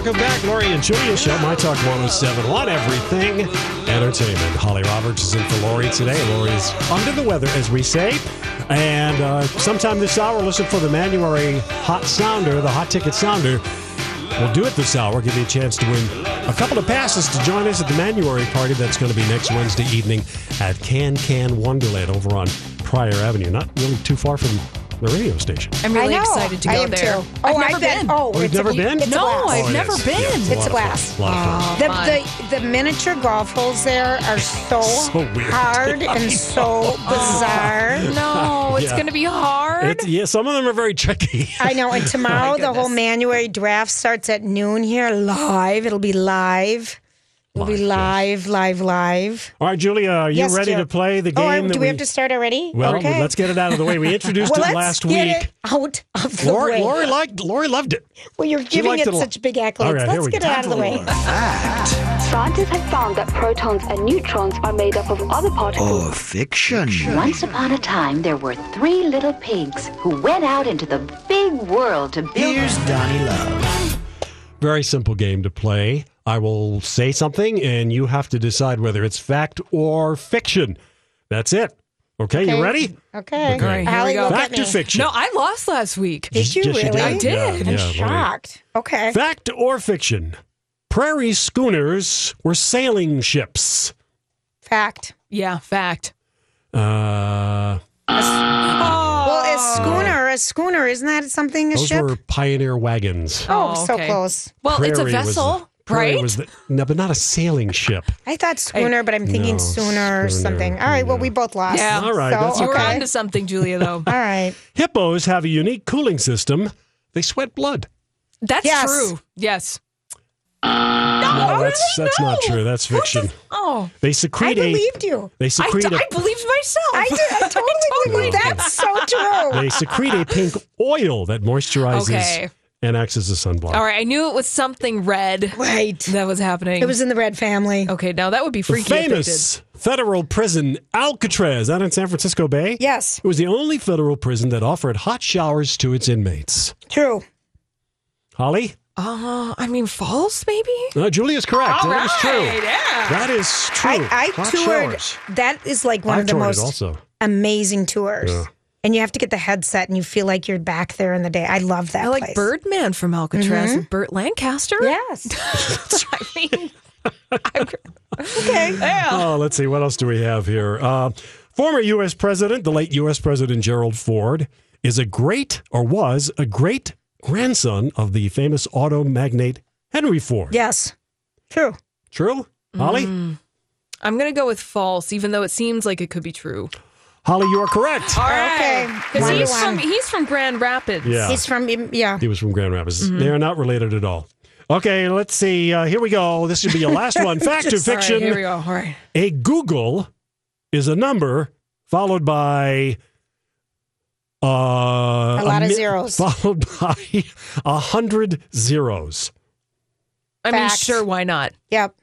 Welcome back. Lori and Julia Show, My Talk 1071, Everything Entertainment. Holly Roberts is in for Lori today. Lori is under the weather, as we say. And uh, sometime this hour, listen for the Manuary Hot Sounder, the Hot Ticket Sounder. We'll do it this hour, give you a chance to win a couple of passes to join us at the Manuary party that's going to be next Wednesday evening at Can Can Wonderland over on Prior Avenue. Not really too far from the radio station. I'm really excited to I go am there. Too. I've Oh, never I've been. been. Oh, Oh, you've it's a- never been? It's No, a blast. I've it never oh, is. been. Yeah, It's lot a of fun. blast. lot of fun. The, fun. the the miniature golf holes there are so, So hard and so bizarre. No, it's Yeah. going to be hard. It's, yeah, some of them are very tricky. I know. And tomorrow the whole goodness. Manuary draft starts at noon here live. It'll be live. It'll be live, live, live. All right, Julia, are you Yes, ready Joe. to play the oh, game? Oh, I- do we have to start already? Well, okay. let's get it out of the way. We introduced well, it last get week. it out of the Lori, way. Lori liked. Lori loved it. well, you're giving it it such big accolades. All right, here let's get go. it out of the way. Scientists have found that protons and neutrons are made up of other particles. Or fiction. Once upon a time, there were three little pigs who went out into the big world to build. Here's Donnie Love. Very simple game to play. I will say something, and you have to decide whether it's fact or fiction. That's it. Okay, you ready? Okay. Okay. All right, here we Allie, go. Fact or fiction? no, I lost last week. Did you Yes, you really? did. I did. Yeah, I'm yeah, Lori. shocked. Okay. Fact or fiction? Prairie schooners were sailing ships. Fact. Yeah, fact. Uh, Well, a schooner, a schooner, isn't that something? A those ship? were pioneer wagons. oh, Oh, so close. Well, it's a Prairie was vessel, Prairie right? Was the, no, but not a sailing ship. I thought schooner, but I'm thinking No, sooner or something. All right. Well, we both lost. Yeah. All right, So, that's you were okay. onto something, Julia, though. All right. Hippos have a unique cooling system. They sweat blood. That's Yes. true. Yes. No, that's that's not true. That's fiction. Oh, They I secrete a believed you. they I, secrete d- a I believed myself. I did. I totally believe you. That's so true. they secrete a pink oil that moisturizes Okay. And acts as a sunblock. All right, I knew it was something red Right. that was happening. It was in the red family. okay. Now that would be The freaky. if they famous federal prison Alcatraz out in San Francisco Bay. Yes. It was the only federal prison that offered hot showers to its inmates. True. Holly? did. Uh, I mean, false, maybe. No, Julia's correct. All that is true. yeah. That is true. I, I hot toured. showers. That is like one I've of the most also. amazing tours. Yeah. And you have to get the headset and you feel like you're back there in the day. I love that I like place. Birdman from Alcatraz with Burt Lancaster. Yes. I mean, I'm, okay. yeah. Oh, let's see. What else do we have here? Uh, former U.S. President, the late U.S. President Gerald Ford, is a great or was a great grandson of the famous auto magnate Henry Ford. Yes. True. True? Holly? Mm. I'm gonna go with false, even though it seems like it could be true. Holly, you are correct. All right, Okay. because One he's from he's from Grand Rapids. Yeah. He's from, yeah. He was from Grand Rapids. Mm-hmm. They are not related at all. Okay, let's see. Uh, here we go. This should be your last one. Fact or All right, fiction? here we go. All right. A googol is a number followed by uh, a lot of mi- zeros. Followed by a hundred zeros. I mean, Fact. sure, why not? Yep.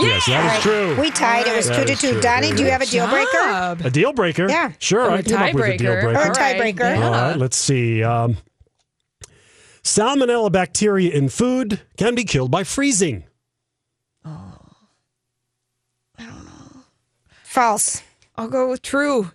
Yes, that is true. We tied. It was That two to is two. true. Donnie, do you have a deal breaker? Job. a deal breaker. Yeah. Sure, Or I a can up with a deal tiebreaker. breaker. Or a All right, tiebreaker. yeah. All right, let's see. Um, salmonella bacteria in food can be killed by freezing. Oh. False. I'll go with true.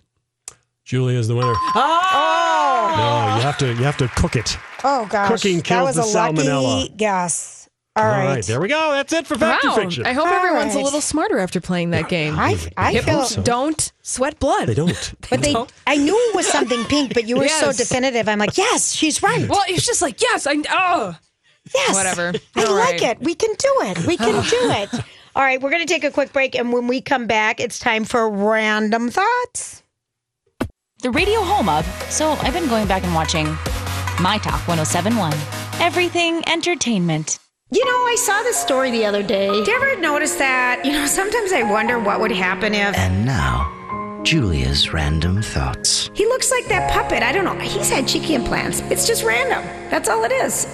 Julia is the winner. Oh, No, you have to you have to cook it. Oh gosh. Cooking that kills was the a lucky salmonella. guess. All All right. right, there we go. That's it for fact or Wow. fiction. I hope All everyone's right. a little smarter after playing that game. I, I Hippos feel. don't sweat blood. they don't. But they, I knew it was something pink, but you were so definitive. I'm like, yes, she's right. Well, it's just like yes, I oh yes. whatever. I All like right. it. We can do it. We can do it. All right, we're going to take a quick break. And when we come back, it's time for random thoughts. the radio home of. So I've been going back and watching My Talk 1071. Everything entertainment. You know, I saw this story the other day. Did you ever notice that? You know, sometimes I wonder what would happen if And now, Julia's random thoughts. he looks like that puppet. I don't know. He's had cheeky implants. It's just random. That's all it is.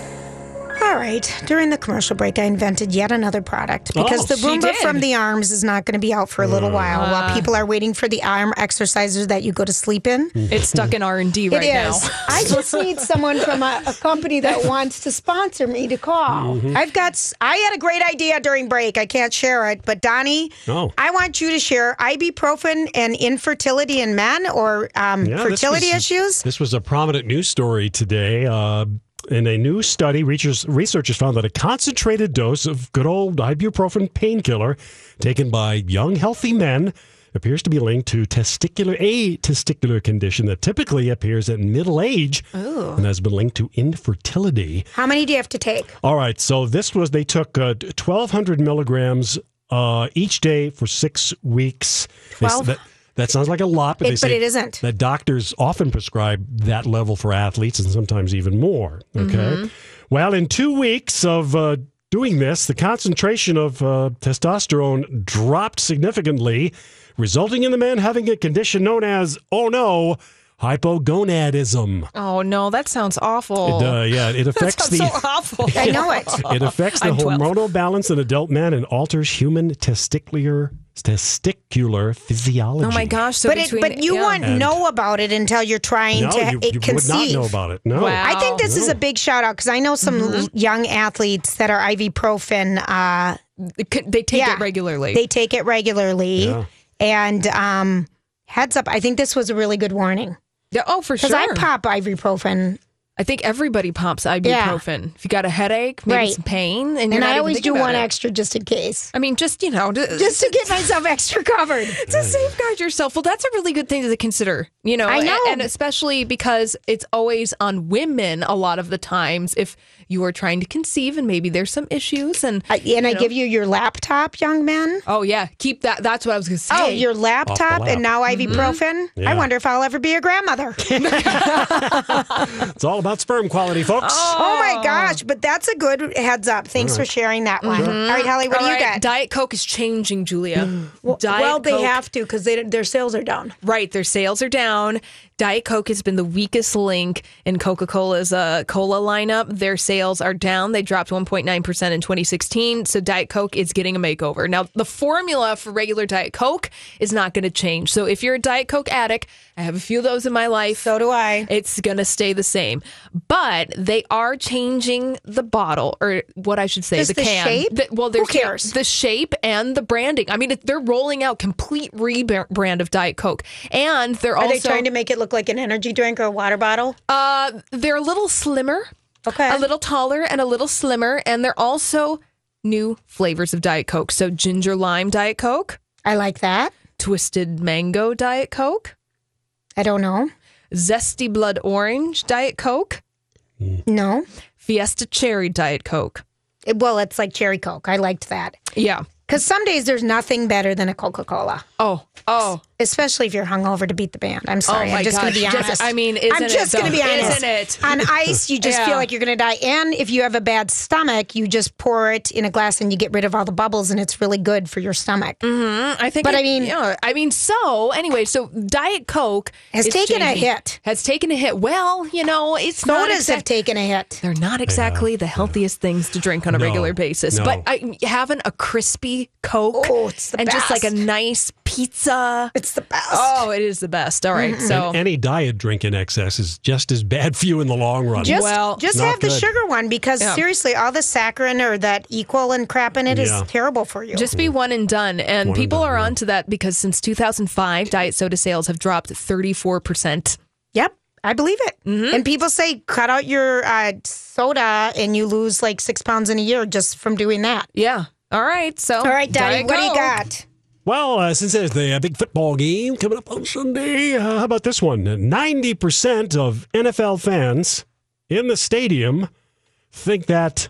All right. During the commercial break, I invented yet another product because Oh, the Roomba from the arms is not going to be out for a little while Uh. while people are waiting for the arm exercises that you go to sleep in. It's stuck in R and D right It now. I just need someone from a, a company that wants to sponsor me to call. Mm-hmm. I've got. I had a great idea during break. I can't share it, but Donnie, Oh. I want you to share ibuprofen and infertility in men or um, Yeah, this fertility was- issues. This was a prominent news story today. Uh, in a new study, researchers, found that a concentrated dose of good old ibuprofen painkiller taken by young, healthy men appears to be linked to testicular a testicular condition that typically appears at middle age and has been linked to infertility. How many do you have to take? All right, so this was they took uh, 1,200 milligrams uh, each day for six weeks. They 12? That, that sounds like a lot, but, It- they but say it isn't. That doctors often prescribe that level for athletes and sometimes even more. Okay. Mm-hmm. Well, in two weeks of uh, doing this, the concentration of uh, testosterone dropped significantly, resulting in the man having a condition known as, oh no, hypogonadism. Oh no, that sounds awful. It, uh, yeah, it that affects sounds the. so awful. I know it. It affects the I'm 12. hormonal balance in adult men and alters human testicular testicular physiology. Oh my gosh! So but it, but you yeah. won't And- know about it until you're trying No, to you, it you would conceive. not know about it. No. Wow. I think this is a big shout out because I know some Mm-hmm. young athletes that are ibuprofen. Uh, they take Yeah. it regularly. they take it regularly, Yeah. and um, heads up. I think this was a really good warning Yeah, oh, for sure. because. I pop ibuprofen, I think everybody pops ibuprofen. If you got a headache, maybe Right. some pain, and, and you're not I always do one it. extra just in case, I mean, just you know, just, just to get myself extra covered. to safeguard yourself. Well, that's a really good thing to consider. You know, I know. and especially because it's always on women a lot of the times if you are trying to conceive and maybe there's some issues and I, and I give you your laptop, young man. oh yeah, keep that. That's what I was going to say. Oh, your laptop lap. and now Mm-hmm. ibuprofen. Yeah. I wonder if I'll ever be a grandmother. It's all about sperm quality, folks. oh my gosh! But that's a good heads up. Thanks for sharing that one. All right, Holly, what All do you right, got? Diet Coke is changing, Julia. Diet well, they Coke- have to because their sales are down. Right, their sales are down. Diet Coke has been the weakest link in Coca Cola's uh, cola lineup. Their sales are down. They dropped 1.9% in 2016. So Diet Coke is getting a makeover. Now, the formula for regular Diet Coke is not going to change. So if you're a Diet Coke addict, I have a few of those in my life. So do I. It's going to stay the same. But they are changing the bottle, or what I should say, Just the the can. shape? The- well, Who there's cares? the shape and the branding. I mean, they're rolling out complete rebrand of Diet Coke, and they're Are also they trying to make it look like an energy drink or a water bottle? uh, they're a little slimmer, Okay. a little taller, and a little slimmer, and they're also new flavors of Diet Coke. So ginger lime Diet Coke, I like that. twisted mango Diet Coke, I don't know. zesty blood orange Diet Coke, mm. No. Fiesta cherry Diet Coke. It- well, it's like cherry Coke. I liked that. Yeah. Because some days there's nothing better than a Coca Cola, Oh, oh, especially if you're hungover to beat the band. I'm sorry. Oh my I'm just going to be gosh. Just- honest. I mean, isn't I'm it, just going to be honest. Isn't it? On ice, you just Yeah. feel like you're going to die. And if you have a bad stomach, you just pour it in a glass and you get rid of all the bubbles, and it's really good for your stomach. Mm-hmm. I think, But it- I mean- yeah, I mean, so anyway, so Diet Coke Has is taken a hit. Has taken a hit. Well, you know, it's not Sodas have taken a hit. They're not exactly the healthiest things to drink on a No, regular basis, no. but I, having a crispy Coke Oh, it's the and just like a nice pizza. It's the best. Oh, it is the best. All right, so And any diet drink in excess is just as bad for you in the long run. Just, Well, just not have the good. sugar one because Yeah. seriously, all the saccharin or that equal and crap in it is Yeah. terrible for you. just be one and done. And One and people done, are yeah. onto that because since 2005, diet soda sales have dropped 34%. yep. I believe it. Mm-hmm. And people say cut out your uh, soda and you lose like six pounds in a year just from doing that. Yeah. All right. So, All right, Daddy, Diet what do you Coke. got? Well, uh, since there's the uh, big football game coming up on Sunday, uh, how about this one? 90% of NFL fans in the stadium think that.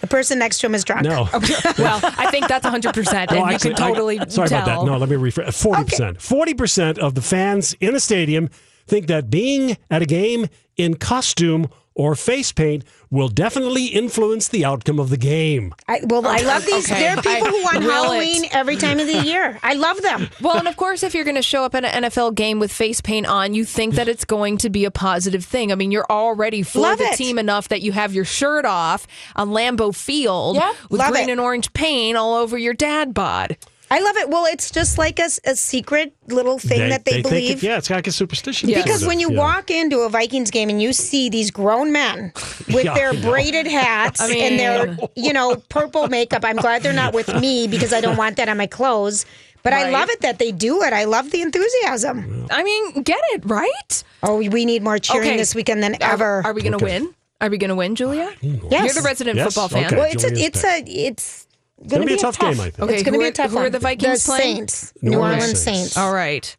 The person next to him is drunk. No. well, I think that's 100%. And Well, you actually, can I- totally sorry tell. about that. No, let me rephrase. Forty percent. Forty percent of the fans in the stadium think that being at a game in costume or face paint will definitely influence the outcome of the game. I, well, I love these. Okay. There are people who want Halloween it. every time of the year. I love them. Well, and of course, if you're going to show up at an NFL game with face paint on, you think that it's going to be a positive thing. I mean, you're already for Love the it. team enough that you have your shirt off on Lambeau Field Yep. with Love green it. and orange paint all over your dad bod. I love it. Well, it's just like a, a secret little thing that they, think believe. it, yeah, it's like a superstition. Yeah. Because when you yeah. walk into a Vikings game and you see these grown men with Yeah, their I know. braided hats I and their, you know, purple makeup, I'm glad they're not with me because I don't want that on my clothes. But I love it that they do it. I love the enthusiasm. I mean, get it, right? Oh, we need more cheering Okay. this weekend than ever. Are, we going to win? Are we going to win, Julia? Yes. You're the resident Yes? football fan. Okay. well, it's a, Julia's it's a, it's gonna going to be a tough game, I think. Okay, it's going to be a tough who are the Vikings the playing? Saints, New New, Orleans Orleans Saints. Saints. All right.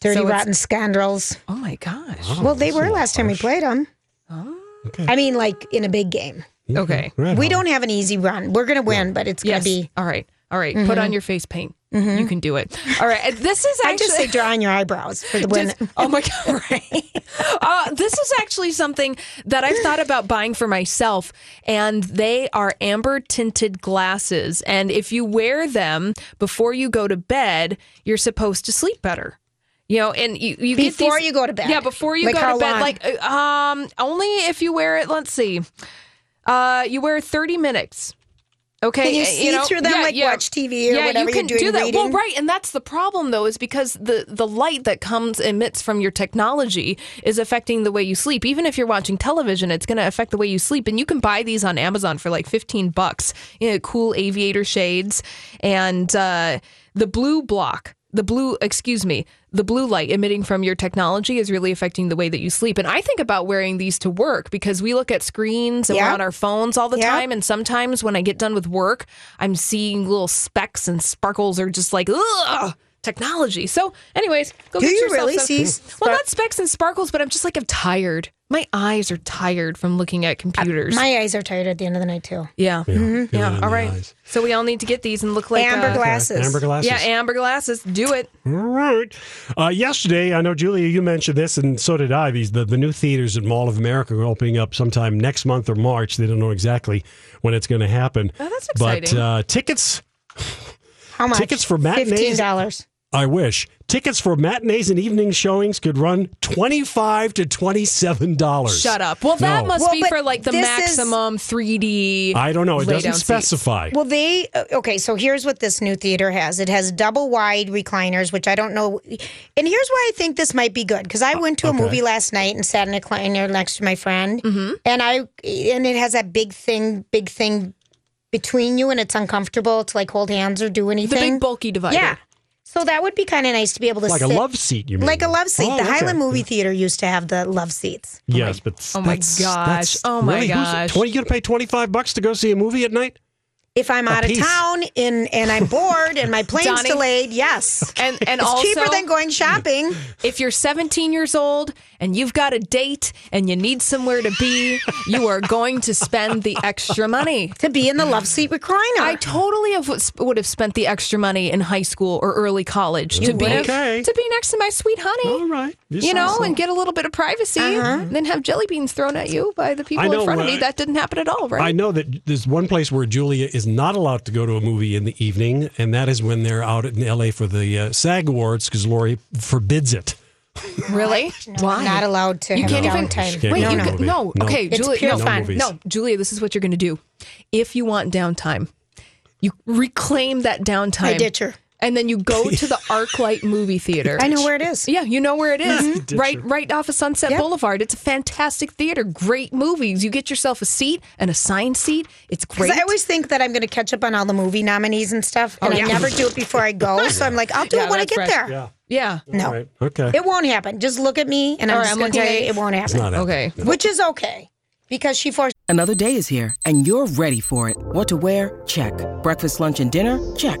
Dirty So it's- rotten scoundrels. Oh my gosh. well, they were last time we played them. Oh. Okay. I mean, like in a big game. Okay. Right We on. don't have an easy run. We're going to win, but it's going Yes. to be. All right. All right. Mm-hmm. Put on your face paint. You can do it. All right. This is I actually. just say draw on your eyebrows for the win. Just- oh my god! Right. Uh, this is actually something that I've thought about buying for myself, and they are amber tinted glasses. And if you wear them before you go to bed, you're supposed to sleep better. You know, and you, you get Before these- you go to bed. Yeah, before you Like go how to bed. long? Like, uh, um, only if you wear it. Let's see. Uh, you wear 30 minutes. Okay, Can you uh, see know, through them, yeah, like yeah. watch TV or yeah, whatever you you're can doing do that. Well, right, and that's the problem though, is because the the light that comes emits from your technology is affecting the way you sleep. Even if you're watching television, it's going to affect the way you sleep. And you can buy these on Amazon for like fifteen bucks. You know, cool aviator shades and uh, the blue block. The blue, excuse me, the blue light emitting from your technology is really affecting the way that you sleep. And I think about wearing these to work because we look at screens and Yeah. we're on our phones all the Yeah. time. And sometimes when I get done with work, I'm seeing little specks and sparkles are just like, ugh, technology. So, anyways, go Do get you yourself really some- see Well, spark- not specks and sparkles, but I'm just like, I'm tired. My eyes are tired from looking at computers. My eyes are tired at the end of the night too. yeah. Yeah, feel it Yeah. in All the right. eyes. So we all need to get these and look like Amber uh, glasses. Amber glasses. Yeah, amber glasses. Do it. All right. Uh, yesterday, I know Julia, you mentioned this, and so did I. These the, the new theaters at Mall of America are opening up sometime next month or March. They don't know exactly when it's going to happen. Oh, that's But exciting. uh, tickets, How much? Tickets for matinees? Fifteen dollars. I wish tickets for matinees and evening showings could run twenty five to twenty seven dollars. Shut up. Well, that No. must Well, be for like the maximum 3D. I don't know. It doesn't down seats. specify. Well, they uh, okay. So here's what this new theater has. It has double wide recliners, which I don't know. And here's why I think this might be good because I went to a Okay. movie last night and sat in a recliner next to my friend, Mm-hmm. and I and it has that big thing, big thing between you, and it's uncomfortable to like hold hands or do anything. The big bulky divider. yeah. So that would be kind of nice to be able to see like a love seat, you mean? like a love seat. Oh, the okay. Highland Movie Theater used to have the love seats. Yes, but Oh my gosh. Oh my really, who's- gosh. 20, you going to pay twenty five bucks to go see a movie at night? If I'm out of town in, and I'm bored and my plane's Donnie? delayed, yes. And and it's also cheaper than going shopping. if you're 17 years old and you've got a date and you need somewhere to be, you are going to spend the extra money. to be in the love seat recliner. I totally have, would have spent the extra money in high school or early college to be Okay. to be next to my sweet honey. All right. You say know, so. and get a little bit of privacy, and then have jelly beans thrown at you by the people know, in front of uh, me. That didn't happen at all, right? I know that there's one place where Julia is not allowed to go to a movie in the evening, and that is when they're out in LA for the uh, SAG Awards because Lori forbids it. Really? Why? not allowed to You have can't even. downtime. Can't Wait, go you to a no. No. Okay, It's Julia. pure no, fun. movies. no, Julia. This is what you're going to do. If you want downtime, you reclaim that downtime. I ditch her. And then you go to the ArcLight movie theater. I know where it is. Yeah, you know where it is. Mhm. Right right off of Sunset Yep. Boulevard. It's a fantastic theater. Great movies. You get yourself a seat, an assigned seat. It's great. I always think that I'm going to catch up on all the movie nominees and stuff, and Oh, yeah. I never do it before I go. So I'm like, I'll do Yeah, it when I get right. there. Yeah. yeah. No, All right. Okay. it won't happen. Just look at me, and I'm All right, just I'm going to tell you it won't It's happen. not Okay. Which is okay because she forced. Another day is here, and you're ready for it. What to wear? Check. Breakfast, lunch, and dinner? Check.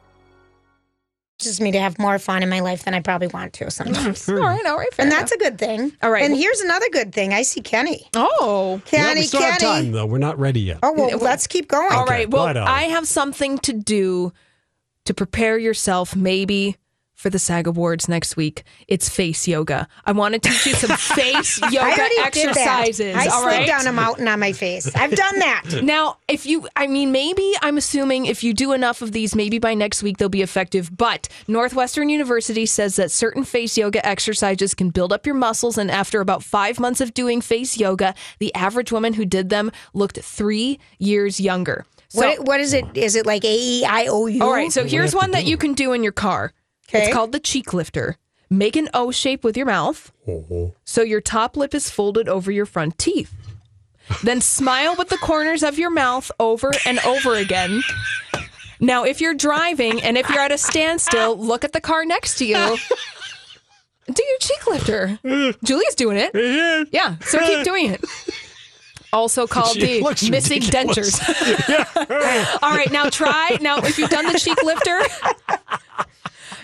Forces me to have more fun in my life than I probably want to sometimes. Mm. All right, all right, fair and enough. that's a good thing. All right, And well- here's another good thing. I see Kenny. Oh. Yeah, Kenny, we still have Kenny. time though. We're not ready yet. Oh well, let's keep going. All right. Well, right on. Uh, I have something to do to prepare yourself maybe for the SAG Awards next week. It's face yoga. I want to teach you some face I yoga already exercises. Did that. I all slid right? down a mountain on my face. I've done that. Now, if you, I mean, maybe I'm assuming if you do enough of these, maybe by next week they'll be effective. But Northwestern University says that certain face yoga exercises can build up your muscles. And after about five months of doing face yoga, the average woman who did them looked three years younger. So, what what is it? Is it like A E I O U? all right, so here's one that you can do in your car. Okay. It's called the cheek lifter. Make an O shape with your mouth. Uh-huh. So your top lip is folded over your front teeth. Then smile with the corners of your mouth over and over again. Now, if you're driving and if you're at a standstill, look at the car next to you. Do your cheek lifter. Julie's doing it. Yeah, so keep doing it. Also called She the missing ridiculous. dentures. All right, now try. Now, if you've done the cheek lifter,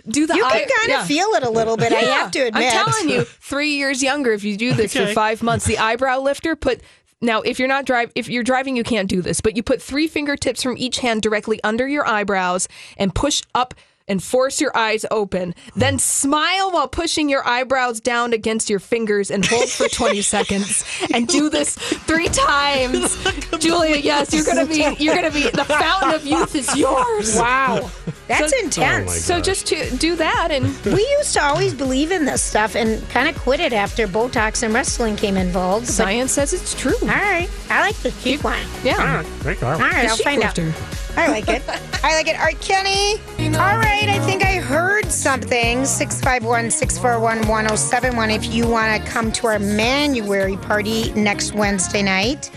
do the You can eye- kind of yeah. feel it a little bit. I have to admit. I'm telling you, three years younger if you do this for five months. The eyebrow lifter put now if you're not drive if you're driving you can't do this, but you put three fingertips from each hand directly under your eyebrows and push up and force your eyes open. Then smile while pushing your eyebrows down against your fingers and hold for 20 seconds and do this three times. Julia, yes, you're gonna be you're gonna be the fountain of youth is yours. Wow, that's So- intense. Oh So just to do that and we used to always believe in this stuff and kind of quit it after Botox and wrestling came involved. science says it's true. all right, I like the cheek one. Yeah. Uh-huh. All right, All God. right, I'll find lifter. out. I like it. I like it. All right, Kenny. All right, I think I heard something. 651 641 1071 if you want to come to our Manuary party next Wednesday night.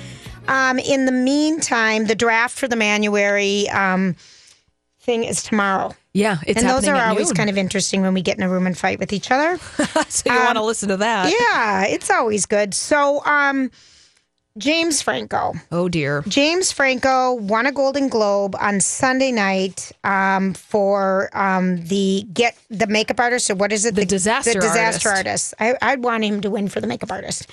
Um, in the meantime, the draft for the Manuary um, thing is tomorrow. Yeah, it's and those are always noon. kind of interesting when we get in a room and fight with each other. so you want to listen to that? yeah, it's always good. So, um, James Franco. Oh dear. James Franco won a Golden Globe on Sunday night um, for um, the get the makeup artist So what is it? The disaster the disaster artist. artist. I, I'd want him to win for the makeup artist.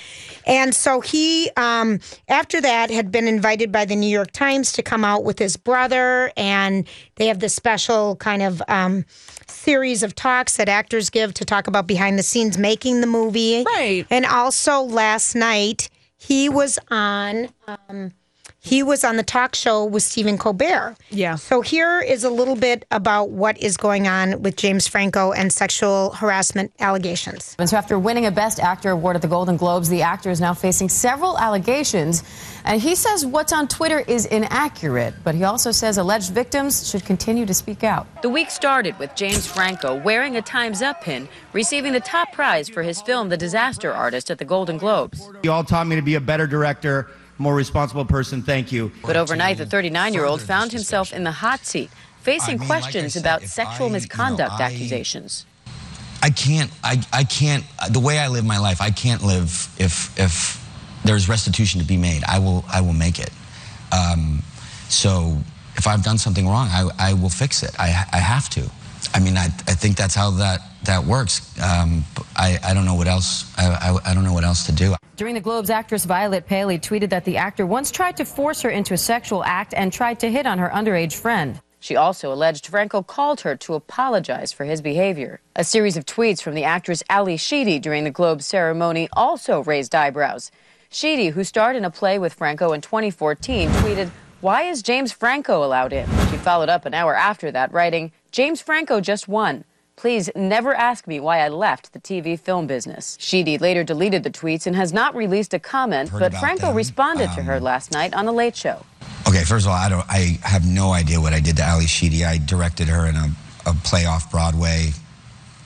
And so he, um, after that, had been invited by the New York Times to come out with his brother, and they have this special kind of. Um, series of talks that actors give to talk about behind the scenes making the movie Right. and also last night he was on um, he was on the talk show with Stephen Colbert. Yeah. So here is a little bit about what is going on with James Franco and sexual harassment allegations. And so after winning a Best Actor award at the Golden Globes, the actor is now facing several allegations. And he says what's on Twitter is inaccurate, but he also says alleged victims should continue to speak out. The week started with James Franco wearing a Time's Up pin, receiving the top prize for his film The Disaster Artist at the Golden Globes. You all taught me to be a better director, more responsible person. Thank you. But overnight, the 39 year old found himself in the hot seat, facing questions about sexual misconduct accusations. I can't. I, I can't. The way I live my life, I can't live if if there's restitution to be made. I will I will make it. Um, so if I've done something wrong, I, I will fix it. I, I have to. I mean, I, I think that's how that that works. Um, I, I don't know what else. I, I, I don't know what else to do. During the Globes, actress Violet Paley tweeted that the actor once tried to force her into a sexual act and tried to hit on her underage friend. She also alleged Franco called her to apologize for his behavior. A series of tweets from the actress Ally Sheedy during the Globe ceremony also raised eyebrows. Sheedy, who starred in a play with Franco in 2014, tweeted, Why is James Franco allowed in? She followed up an hour after that, writing, James Franco just won. Please never ask me why I left the TV film business. Sheedy later deleted the tweets and has not released a comment, Heard but Franco them. responded to her last night on The Late Show. Okay, first of all, I don't. I have no idea what I did to Ally Sheedy. I directed her in a, a play off Broadway.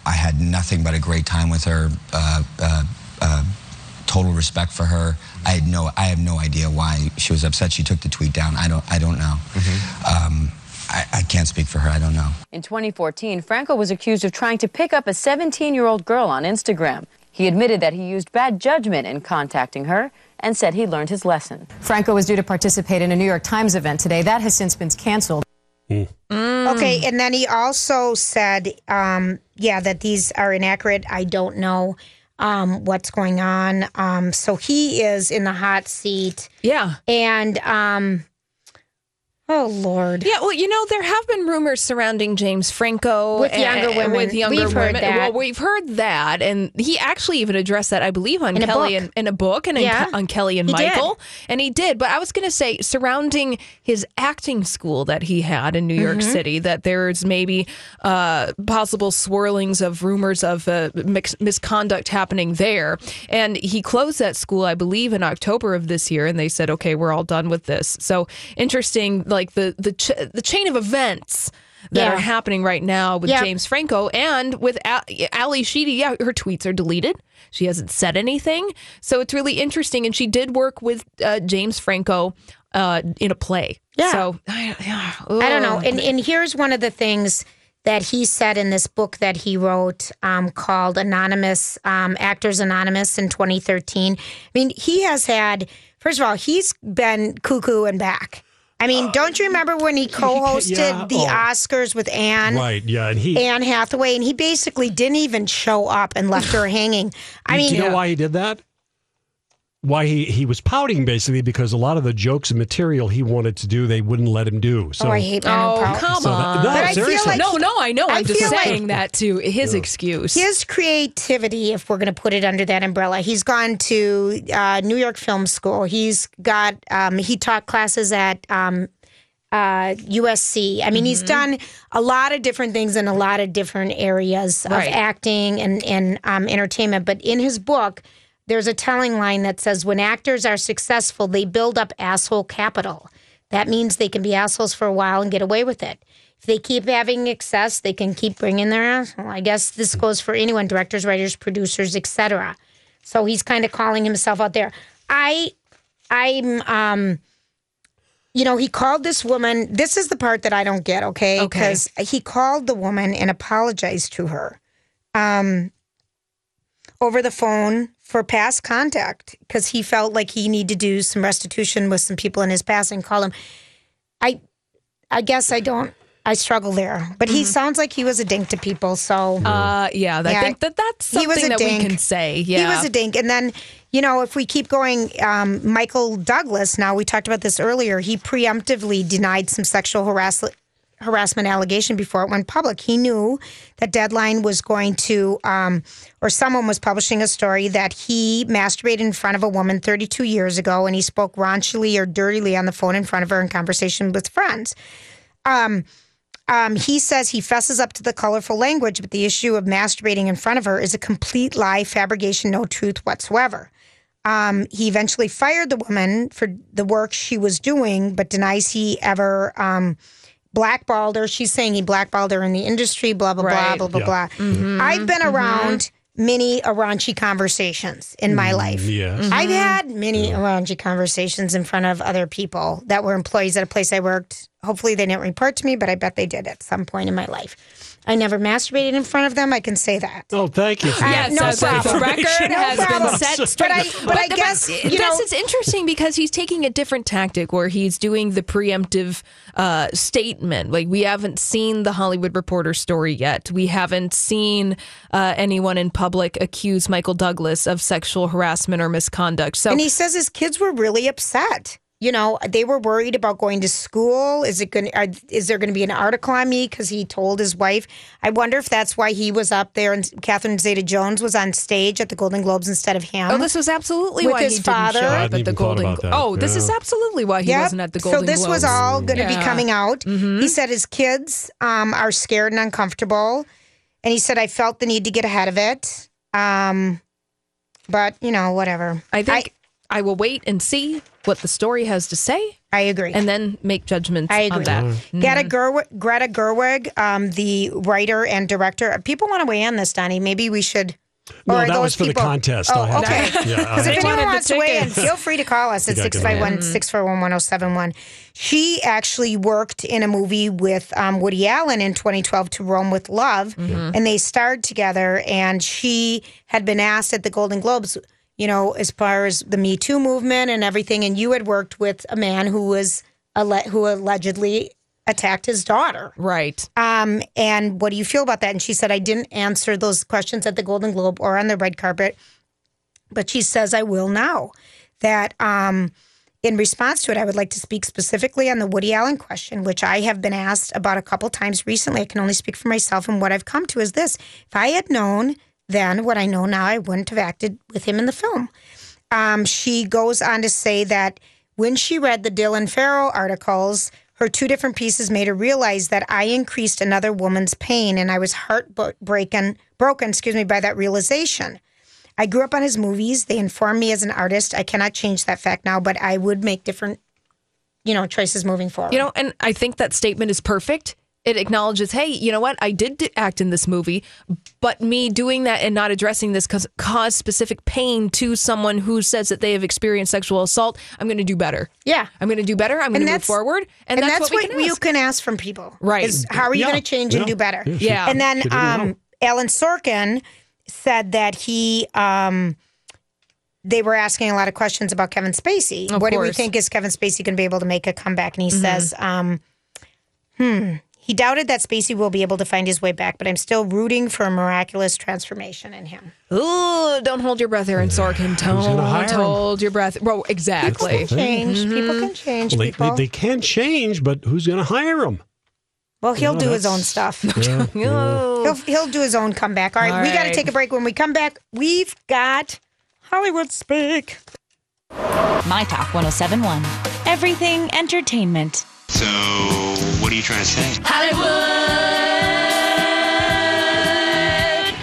I had nothing but a great time with her. Uh, uh, uh, total respect for her. I had no. I have no idea why she was upset. She took the tweet down. I don't. I don't know. Um, I, I can't speak for her. I don't know. In 2014, Franco was accused of trying to pick up a 17 year old girl on Instagram. He admitted that he used bad judgment in contacting her and said he learned his lesson. Franco was due to participate in a New York Times event today. That has since been canceled. Okay, and then he also said, um, yeah, that these are inaccurate. I don't know um, what's going on. Um, so he is in the hot seat. Yeah. And, um, oh, Lord. Yeah, well, you know, there have been rumors surrounding James Franco With younger women. With younger We've heard women. that. Well, we've heard that, and he actually even addressed that, I believe, on In Kelly and in a book and Yeah. On Kelly and He did. Michael, and he did. But I was going to say surrounding his acting school that he had in New York Mm-hmm. Mhm. City, that there's maybe uh, possible swirlings of rumors of uh, mix- misconduct happening there, and he closed that school, I believe, in October of this year, and they said, okay, we're all done with this. So interesting, like the the ch- the chain of events that Yeah. are happening right now with Yep. James Franco and with A- Ally Sheedy. Yeah, her tweets are deleted. She hasn't said anything, so it's really interesting. And she did work with uh, James Franco uh, in a play. Yeah. So I, yeah, I don't know. And and here's one of the things that he said in this book that he wrote um, called Anonymous um, Actors Anonymous in 2013. I mean, he has had first of all, he's been cuckoo and back. I mean, uh, don't you remember when he co-hosted Yeah. the Oh. Oscars with Anne? Right. Yeah. And he. Anne Hathaway, and he basically didn't even show up and left her hanging. I mean, do you know why he did that? Why he, he was pouting basically because a lot of the jokes and material he wanted to do they wouldn't let him do. So oh, I hate men who Oh, pout. come So that- on. no, But I feel seriously. like no, no, I know. I I'm just feel like- saying that to his excuse. His creativity, if we're going to put it under that umbrella, he's gone to uh, New York Film School. He's got um, he taught classes at um, uh, USC. I mean, he's done a lot of different things in a lot of different areas Right. of acting and and um, entertainment. But in his book, there's a telling line that says, "When actors are successful, they build up asshole capital. That means they can be assholes for a while and get away with it." If they keep having excess, they can keep bringing their asshole. I guess this goes for anyone: directors, writers, producers, etc. So he's kind of calling himself out there. I, I'm, um, you know, he called this woman. This is the part that I don't get, okay? Okay. Because he called the woman and apologized to her, um, over the phone for past contact because he felt like he needed to do some restitution with some people in his past and call him. I, I guess I don't. I struggle there, but he sounds like he was a dink to people. So uh, yeah, I Yeah. think that that's He was something a that dink. we can say. Yeah, He was a dink. And then, you know, if we keep going, um, Michael Douglas, now we talked about this earlier, he preemptively denied some sexual harassment harassment allegation before it went public. He knew that Deadline was going to, um, or someone was publishing a story that he masturbated in front of a woman 32 years ago and he spoke raunchily or dirtily on the phone in front of her in conversation with friends. Um, um, he says he fesses up to the colorful language, but the issue of masturbating in front of her is a complete lie, fabrication, no truth whatsoever. Um, he eventually fired the woman for the work she was doing, but denies he ever um, blackballed her. She's saying he blackballed her in the industry, blah, blah, Right. blah, blah, Yeah. blah, blah. Mhm. I've been Mhm. around many raunchy conversations in my life. Yes. I've had many raunchy conversations in front of other people that were employees at a place I worked hopefully they didn't report to me, but I bet they did at some point in my life. I never masturbated in front of them. I can say that. Oh, thank you. For Uh, no so the problem. record No has problem. been set straight. But I, but I the- guess you this know, is interesting because he's taking a different tactic where he's doing the preemptive uh, statement. Like we haven't seen the Hollywood Reporter story yet. We haven't seen uh, anyone in public accuse Michael Douglas of sexual harassment or misconduct. So and he says his kids were really upset. You know, they were worried about going to school. Is it going? Is there going to be an article on me because he told his wife? I wonder if that's why he was up there and Catherine Zeta-Jones was on stage at the Golden Globes instead of him. Oh, this was absolutely with why his he father. didn't show up hadn't at the Golden about Globes. that. Oh, this is absolutely why he Yep. wasn't at the Golden Globes. So this was all going to be coming out. Mm-hmm. He said his kids um, are scared and uncomfortable, and he said I felt the need to get ahead of it. Um, but you know, whatever. I think I, will wait and see what the story has to say. I agree. And then make judgments I agree. on that. Greta, Gerwig, Greta Gerwig, um, the writer and director. People want to weigh in this, Donnie. Maybe we should. No, or that those was for the contest. Oh, I had to- okay. yeah, Because had if anyone wants to weigh in, feel free to call us at You 651 641 1071. She actually worked in a movie with um, Woody Allen in 2012 to Rome with Love, and they starred together. And she had been asked at the Golden Globes, you know, as far as the Me Too movement and everything, and you had worked with a man who was alle- who allegedly attacked his daughter. Right. Um, and what do you feel about that? And she said, I didn't answer those questions at the Golden Globe or on the red carpet, but she says, I will now. That um, in response to it, I would like to speak specifically on the Woody Allen question, which I have been asked about a couple times recently. I can only speak for myself. And what I've come to is this if I had known then what I know now, I wouldn't have acted with him in the film. Um, she goes on to say that when she read the Dylan Farrow articles, her two different pieces made her realize that I increased another woman's pain, and I was heartbroken, broken, excuse me, by that realization. I grew up on his movies. They informed me as an artist. I cannot change that fact now, but I would make different, you know, choices moving forward. You know, and I think that statement is perfect. It acknowledges, hey, you know what? I did act in this movie, but me doing that and not addressing this cause caused specific pain to someone who says that they have experienced sexual assault. I'm going to do better. Yeah. I'm going to do better. I'm going to move forward, and, that's, what, we can you ask. can ask from people. Right. Is how are you Yeah. going to change Yeah. and do better? Yeah, Yeah. And then she didn't know. um, Alan Sorkin said that he. Um, they were asking a lot of questions about Kevin Spacey. Of what do we think is Kevin Spacey going to be able to make a comeback? And he Mhm. says, um, "Hmm." He doubted that Spacey will be able to find his way back, but I'm still rooting for a miraculous transformation in him. Ooh, don't hold your breath, Aaron Sorkin. gonna hire Don't him? hold your breath. Well, exactly. Mm-hmm. People can change. People can change. Well, they, people. they, they can change, but who's going to hire them? Well, he'll Yeah, do his own stuff. Yeah, yeah. He'll he'll do his own comeback. All right, All we got to right. take a break. When we come back, we've got Hollywood Speak. My Talk 1071. Everything entertainment. So, what are you trying to say? Hollywood,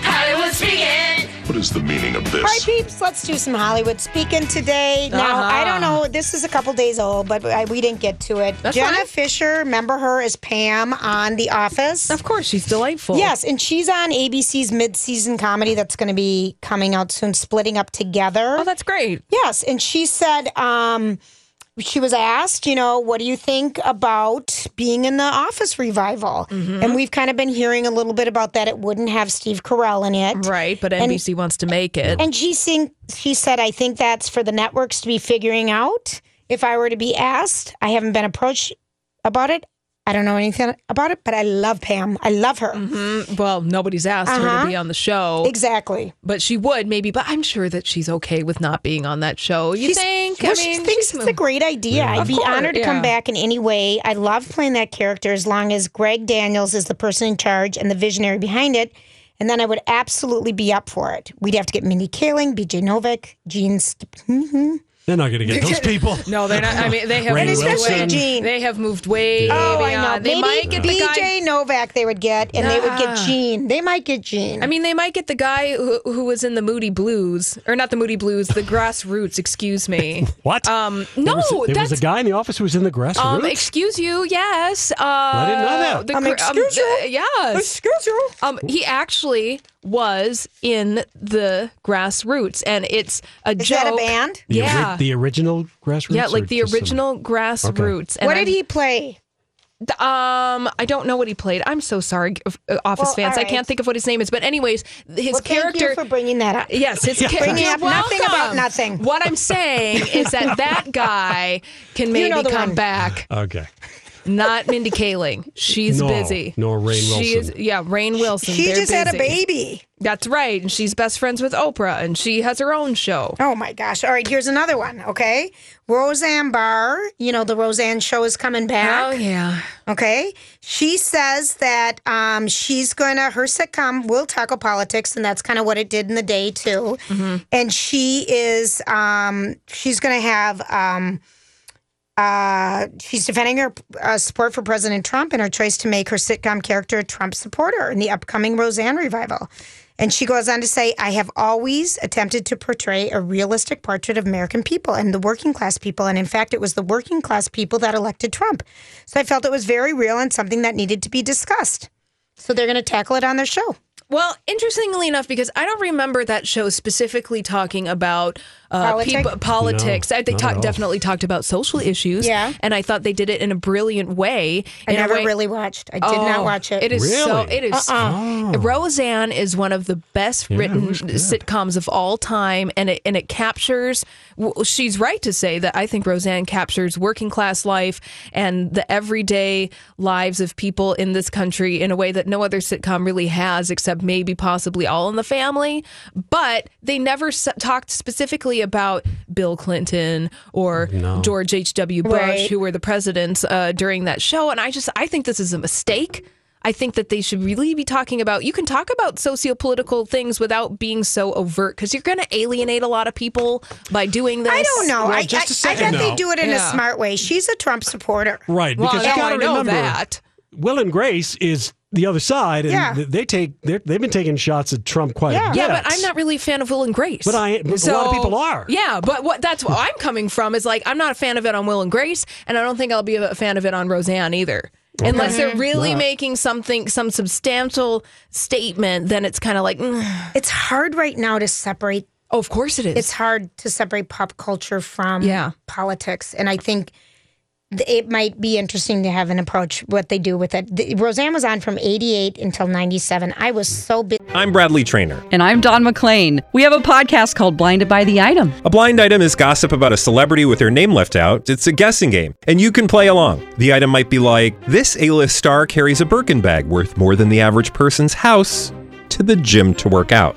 Hollywood speaking. What is the meaning of this? Hi, peeps, let's do some Hollywood speaking today. Now, Uh-huh. I don't know, this is a couple days old, but I, we didn't get to it. That's Jenna fine. Fischer, remember her as Pam on The Office? Of course, she's delightful. Yes, and she's on ABC's mid-season comedy that's going to be coming out soon, splitting up together. Oh, that's great. Yes, and she said um, she was asked, you know, what do you think about being in the Office revival? Mm-hmm. And we've kind of been hearing a little bit about that. It wouldn't have Steve Carell in it, Right, but And- NBC wants to make it. And she think she said, I think that's for the networks to be figuring out. If I were to be asked, I haven't been approached about it. I don't know anything about it, but I love Pam. I love her. Mhm. Well, nobody's asked her Uh-huh. to be on the show. Exactly. But she would maybe, but I'm sure that she's okay with not being on that show. You She's- think? Well, I she thinks it's a great idea. I'd Of be course, honored to come back in any way. I love playing that character as long as Greg Daniels is the person in charge and the visionary behind it. And then I would absolutely be up for it. We'd have to get Mindy Kaling, BJ Novak, Gene. St- hmm They're not going to get those people. No, they're not. I mean, they have Ray moved Wilson. way. Gene. They have moved way. Oh, I know. They Maybe might get the BJ guy. Novak they would get, and they would get. Gene. They might get Gene. I mean, they might get the guy who, who was in the Moody Blues, or not the Moody Blues, the Grassroots. Excuse me. What? Um, There no, was, there that's was a guy in the office who was in the grassroots. Um, excuse you, yes. Uh, I didn't know that. The, Um, gr- excuse you? uh, yes. Excuse you. Um, he actually was in the Grassroots, and it's a Is joke. that a band? the, ori- yeah, the original grassroots. yeah, like or the just some- original Grassroots. And What did I'm- he play? Um, I don't know what he played. I'm so sorry, uh, Office Well, fans. all I can't think of what his name is. But anyways, his Well, thank character you for bringing that up. Yes, his Yeah. cha- Bringing You're up nothing about nothing. What I'm saying is that that guy can maybe know come one. back. Okay. Not Mindy Kaling. She's No, busy. nor Rainn She is, Wilson. yeah, Rainn Wilson. She They're just had a baby. That's right, and she's best friends with Oprah, and she has her own show. Oh my gosh. All right, here's another one, okay? Roseanne Barr, you know, the Roseanne show is coming back. Oh yeah. Okay. She says that um, she's going to, her sitcom will tackle politics, and that's kind of what it did in the day, too. And she is, um, she's going to have, um, uh, she's defending her uh, support for President Trump and her choice to make her sitcom character a Trump supporter in the upcoming Roseanne revival. And she goes on to say, I have always attempted to portray a realistic portrait of American people and the working class people. And in fact, it was the working class people that elected Trump. So I felt it was very real and something that needed to be discussed. So they're going to tackle it on their show. Well, interestingly enough, because I don't remember that show specifically talking about uh, Politic? people, politics. No, I, they not talk, all. definitely talked about social issues. Yeah. and I thought they did it in a brilliant way. I in a never way- really watched. I did not Oh, watch it. It is so. Really? It is. Uh-uh. Roseanne is one of the best Yeah, it written was good. sitcoms of all time, and it and it captures. w- She's right to say that I think Roseanne captures working class life and the everyday lives of people in this country in a way that no other sitcom really has, except maybe possibly All in the Family. But they never s- talked specifically about Bill Clinton or George H. W. Bush, Right. who were the presidents uh, during that show. And I just I think this is a mistake. I think that they should really be talking about. You can talk about socio-political things without being so overt because you're going to alienate a lot of people by doing this. I don't know. Well, I, just a I, second I bet they do it in a smart way. She's a Trump supporter. Right, because no, you got to know remember, that. Will and Grace is the other side, and Yeah. they take they're- they've been taking shots at Trump quite a bit. Yeah, but I'm not really a fan of Will and Grace. But I- but a lot of people are. Yeah, but what that's what I'm coming from is like I'm not a fan of it on Will and Grace, and I don't think I'll be a fan of it on Roseanne either. Unless they're really Yeah. making something, some substantial statement, then it's kind of like, mm. It's hard right now to separate. oh, of course it is. It's hard to separate pop culture from Yeah. politics, and I think th- it might be interesting to have an approach what they do with it. The, Roseanne was on from '88 until '97. I was so busy. I'm Bradley Trainer. And I'm Don McClain. We have a podcast called Blinded by the Item. A blind item is gossip about a celebrity with their name left out. It's a guessing game, and you can play along. The item might be like this: A-list star carries a Birkin bag worth more than the average person's house to the gym to work out.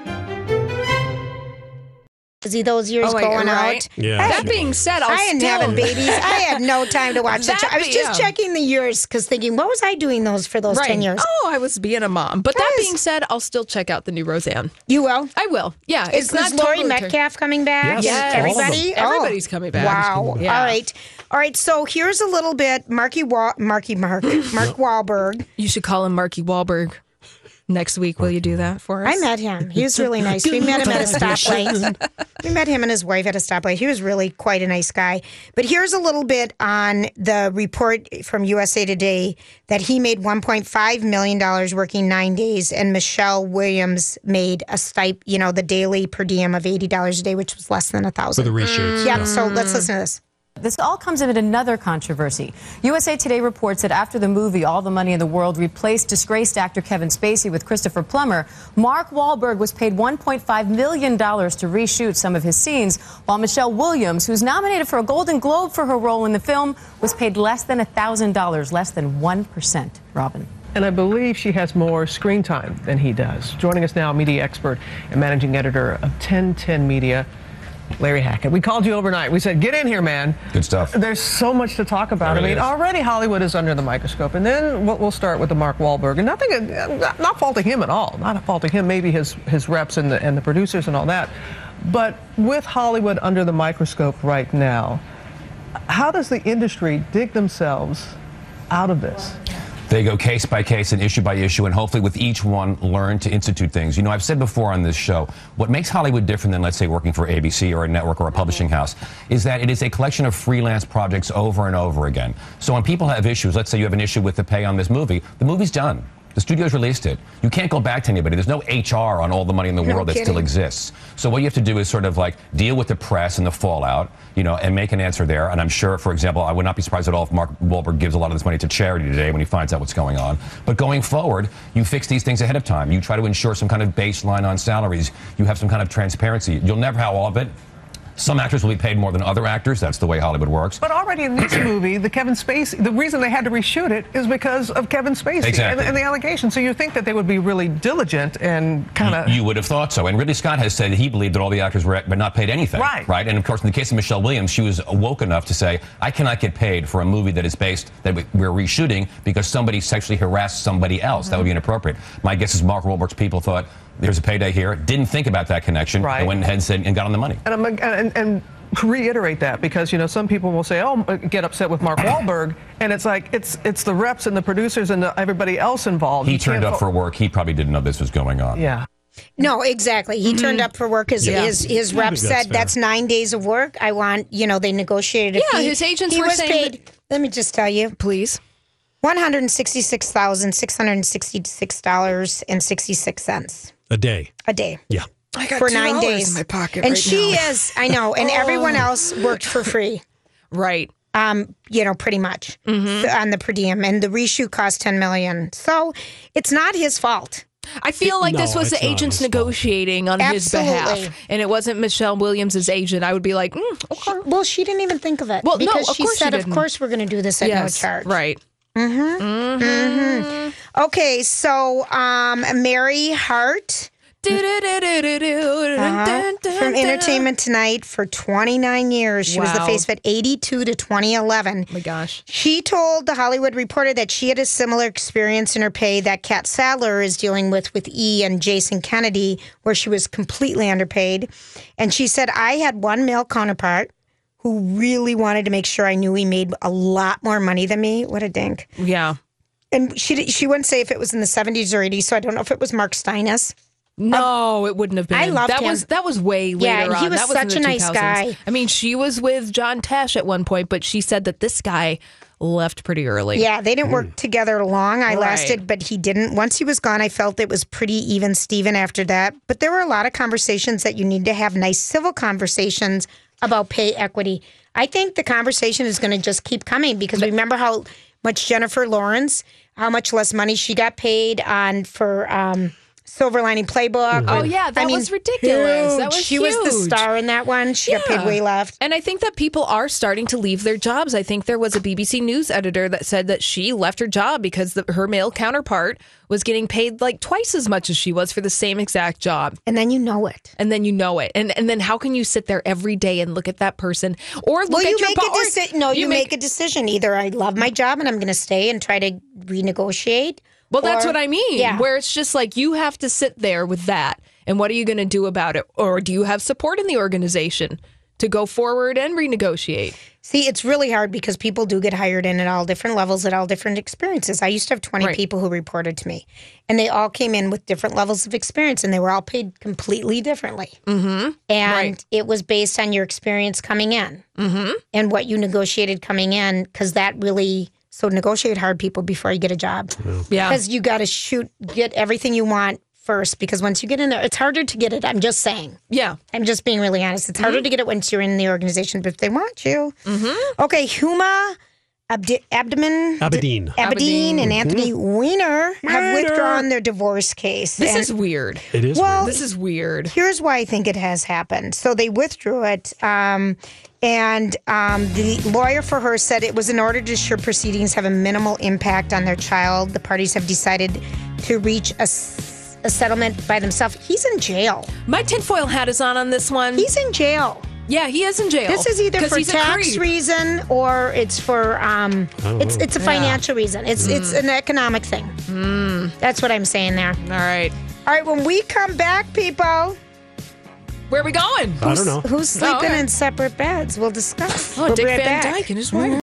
Busy those years Oh, wait, going right? out. Yeah, I she That being said, I'll I hadn't still- having babies. I had no time to watch the. That show. I was just yeah. checking the years because thinking, what was I doing those for those right. ten years? Oh, I was being a mom. But that being said, I'll still check out the new Roseanne. You will. I will. Yeah, Is, it's not is Laurie totally ter- Metcalf coming back? Yes, And all of everybody. Everybody's Oh, coming back. Wow. Yeah. All right. All right. So here's a little bit. Marky Wa- Marky Mark Mark Wahlberg. You should call him Marky Wahlberg next week. Will you do that for us? I met him. He was really nice. We met him at a stoplight. We met him and his wife at a stoplight. He was really quite a nice guy. But here's a little bit on the report from USA Today that he made 1.5 million dollars working nine days, and Michelle Williams made a stip, you know, the daily per diem of eighty dollars a day, which was less than a thousand. For the reshoots, Yeah. yeah. So let's listen to this. This all comes amid another controversy. USA Today reports that after the movie All the Money in the World replaced disgraced actor Kevin Spacey with Christopher Plummer, Mark Wahlberg was paid $1.5 million to reshoot some of his scenes, while Michelle Williams, who's nominated for a Golden Globe for her role in the film, was paid less than $1,000, less than 1%. Robin. And I believe she has more screen time than he does. Joining us now, media expert and managing editor of 1010 Media, Larry Hackett. We called you overnight. We said, get in here, man. Good stuff. There's so much to talk about. There I mean, is. already Hollywood is under the microscope. And then we'll, start with the Mark Wahlberg. And nothing, not, not faulting him at all. Not faulting him, maybe his, his reps and the, and the producers and all that. But with Hollywood under the microscope right now, how does the industry dig themselves out of this? They go case by case and issue by issue, and hopefully, with each one, learn to institute things. You know, I've said before on this show, what makes Hollywood different than, let's say, working for ABC or a network or a publishing mm-hmm. house is that it is a collection of freelance projects over and over again. So when people have issues, let's say you have an issue with the pay on this movie, the movie's done. The studio's released it. You can't go back to anybody. There's no HR on all the money in the world that still exists. So what you have to do is sort of like deal with the press and the fallout, you know, and make an answer there. And I'm sure, for example, I would not be surprised at all if Mark Wahlberg gives a lot of this money to charity today when he finds out what's going on. But going forward, you fix these things ahead of time. You try to ensure some kind of baseline on salaries. You have some kind of transparency. You'll never have all of it. Some actors will be paid more than other actors. That's the way Hollywood works. But already in this movie, the Kevin Spacey, the reason they had to reshoot it is because of Kevin Spacey Exactly. and, and the allegations. So you think that they would be really diligent and kind of. You would have thought so. And Ridley Scott has said he believed that all the actors were but not paid anything. Right. Right. And of course, in the case of Michelle Williams, she was woke enough to say, I cannot get paid for a movie that is based, that we- we're reshooting because somebody sexually harassed somebody else. That would be inappropriate. My guess is Mark Wahlberg's people thought, there's a payday here, didn't think about that connection, Right. and went ahead and, said, and got on the money. And, I'm, and, and reiterate that because you know some people will say, "Oh, get upset with Mark Wahlberg," and it's like it's it's the reps and the producers and the, everybody else involved. He You turned up fo- for work. He probably didn't know this was going on. Yeah. No, exactly. He turned mm-hmm. up for work. His Yeah. his, his Yeah, rep that's said that's nine days of work. I want, you know, they negotiated. A Yeah, fee. his agents he were was saying paid. Let me just tell you, please. One hundred sixty-six thousand six hundred sixty-six dollars and sixty-six cents A day. a day. Yeah. I got for 2 nine in days my pocket and right she now. is. I know, and everyone Oh. else worked for free. Right. Um, you know, pretty much Mm-hmm. on the per diem, and the reshoot cost ten million. So it's not his fault. I feel like this No, was the agents negotiating on his behalf, and it wasn't Michelle Williams' agent. I would be like, mm, okay. Well, she didn't even think of it. Well, no, because of she course she said, "Of didn't. course, we're going to do this at yes, no charge." right. Mm-hmm. Mm-hmm. Okay, so um, Mary Hart. Uh-huh. From Entertainment Tonight for 29 years. She was the face of it 82 to 2011. my gosh. She told The Hollywood Reporter that she had a similar experience in her pay that Catt Sadler is dealing with with E and Jason Kennedy, where she was completely underpaid. And she said, I had one male counterpart who really wanted to make sure I knew he made a lot more money than me. What a dink. Yeah. And she she wouldn't say if it was in the 70s or 80s, so I don't know if it was Mark Steines. No, um, it wouldn't have been. I loved that him. was that was way later Yeah, and he on. was was such the a nice guy. I mean, she was with John Tesh at one point, but she said that this guy left pretty early. Yeah, they didn't work hmm. together long. I Right. lasted, but he didn't. Once he was gone, I felt it was pretty even Steven after that. But there were a lot of conversations that you need to have nice civil conversations about pay equity. I think the conversation is going to just keep coming because remember how much Jennifer Lawrence, how much less money she got paid on for um, Silver Lining Playbook. Oh yeah, that I mean, was ridiculous. That huge. was she was the star in that one. She got paid Yeah. way left. And I think that people are starting to leave their jobs. I think there was a BBC News editor that said that she left her job because the, her male counterpart was getting paid like twice as much as she was for the same exact job. And then you know it. And then you know it. And and then how can you sit there every day and look at that person or look well, at you your make bo- a decision. No, you, make, a decision. Either I love my job and I'm going to stay and try to renegotiate. Well, that's or- what I mean. Yeah. Where it's just like you have to sit there with that. And what are you going to do about it? Or do you have support in the organization to go forward and renegotiate? See, it's really hard because people do get hired in at all different levels, at all different experiences. I used to have 20 Right. people who reported to me, and they all came in with different levels of experience, and they were all paid completely differently. Mm-hmm. And it was based on your experience coming in Mm-hmm. and what you negotiated coming in, because that really. So negotiate hard, people, before you get a job. Yeah. Because you got to shoot, get everything you want first. Because once you get in there, it's harder to get it. I'm just saying. Yeah. I'm just being really honest. It's harder to get it once you're in the organization, but if they want you. Mm-hmm. Okay, Huma Abdi- Abdomen. Abedin. Abedin and. Anthony Weiner have Weiner. withdrawn their divorce case. This And- is weird. It is. Well, This is weird. Here's why I think it has happened. So they withdrew it, um, and um, the lawyer for her said it was in order to ensure proceedings have a minimal impact on their child. The parties have decided to reach a, s- a settlement by themselves. He's in jail. My tinfoil hat is on on this one. He's in jail. Yeah, he is in jail. This is either 'Cause for he's a tax creep. reason or it's for um, it's it's a Yeah. financial reason. It's it's an economic thing. Mm. That's what I'm saying there. All right. All right, when we come back, people, Where are we going? I don't know. who's Oh, sleeping okay. in separate beds? We'll discuss. Oh, We'll Dick right Van back. Dyke and his mm-hmm. wife.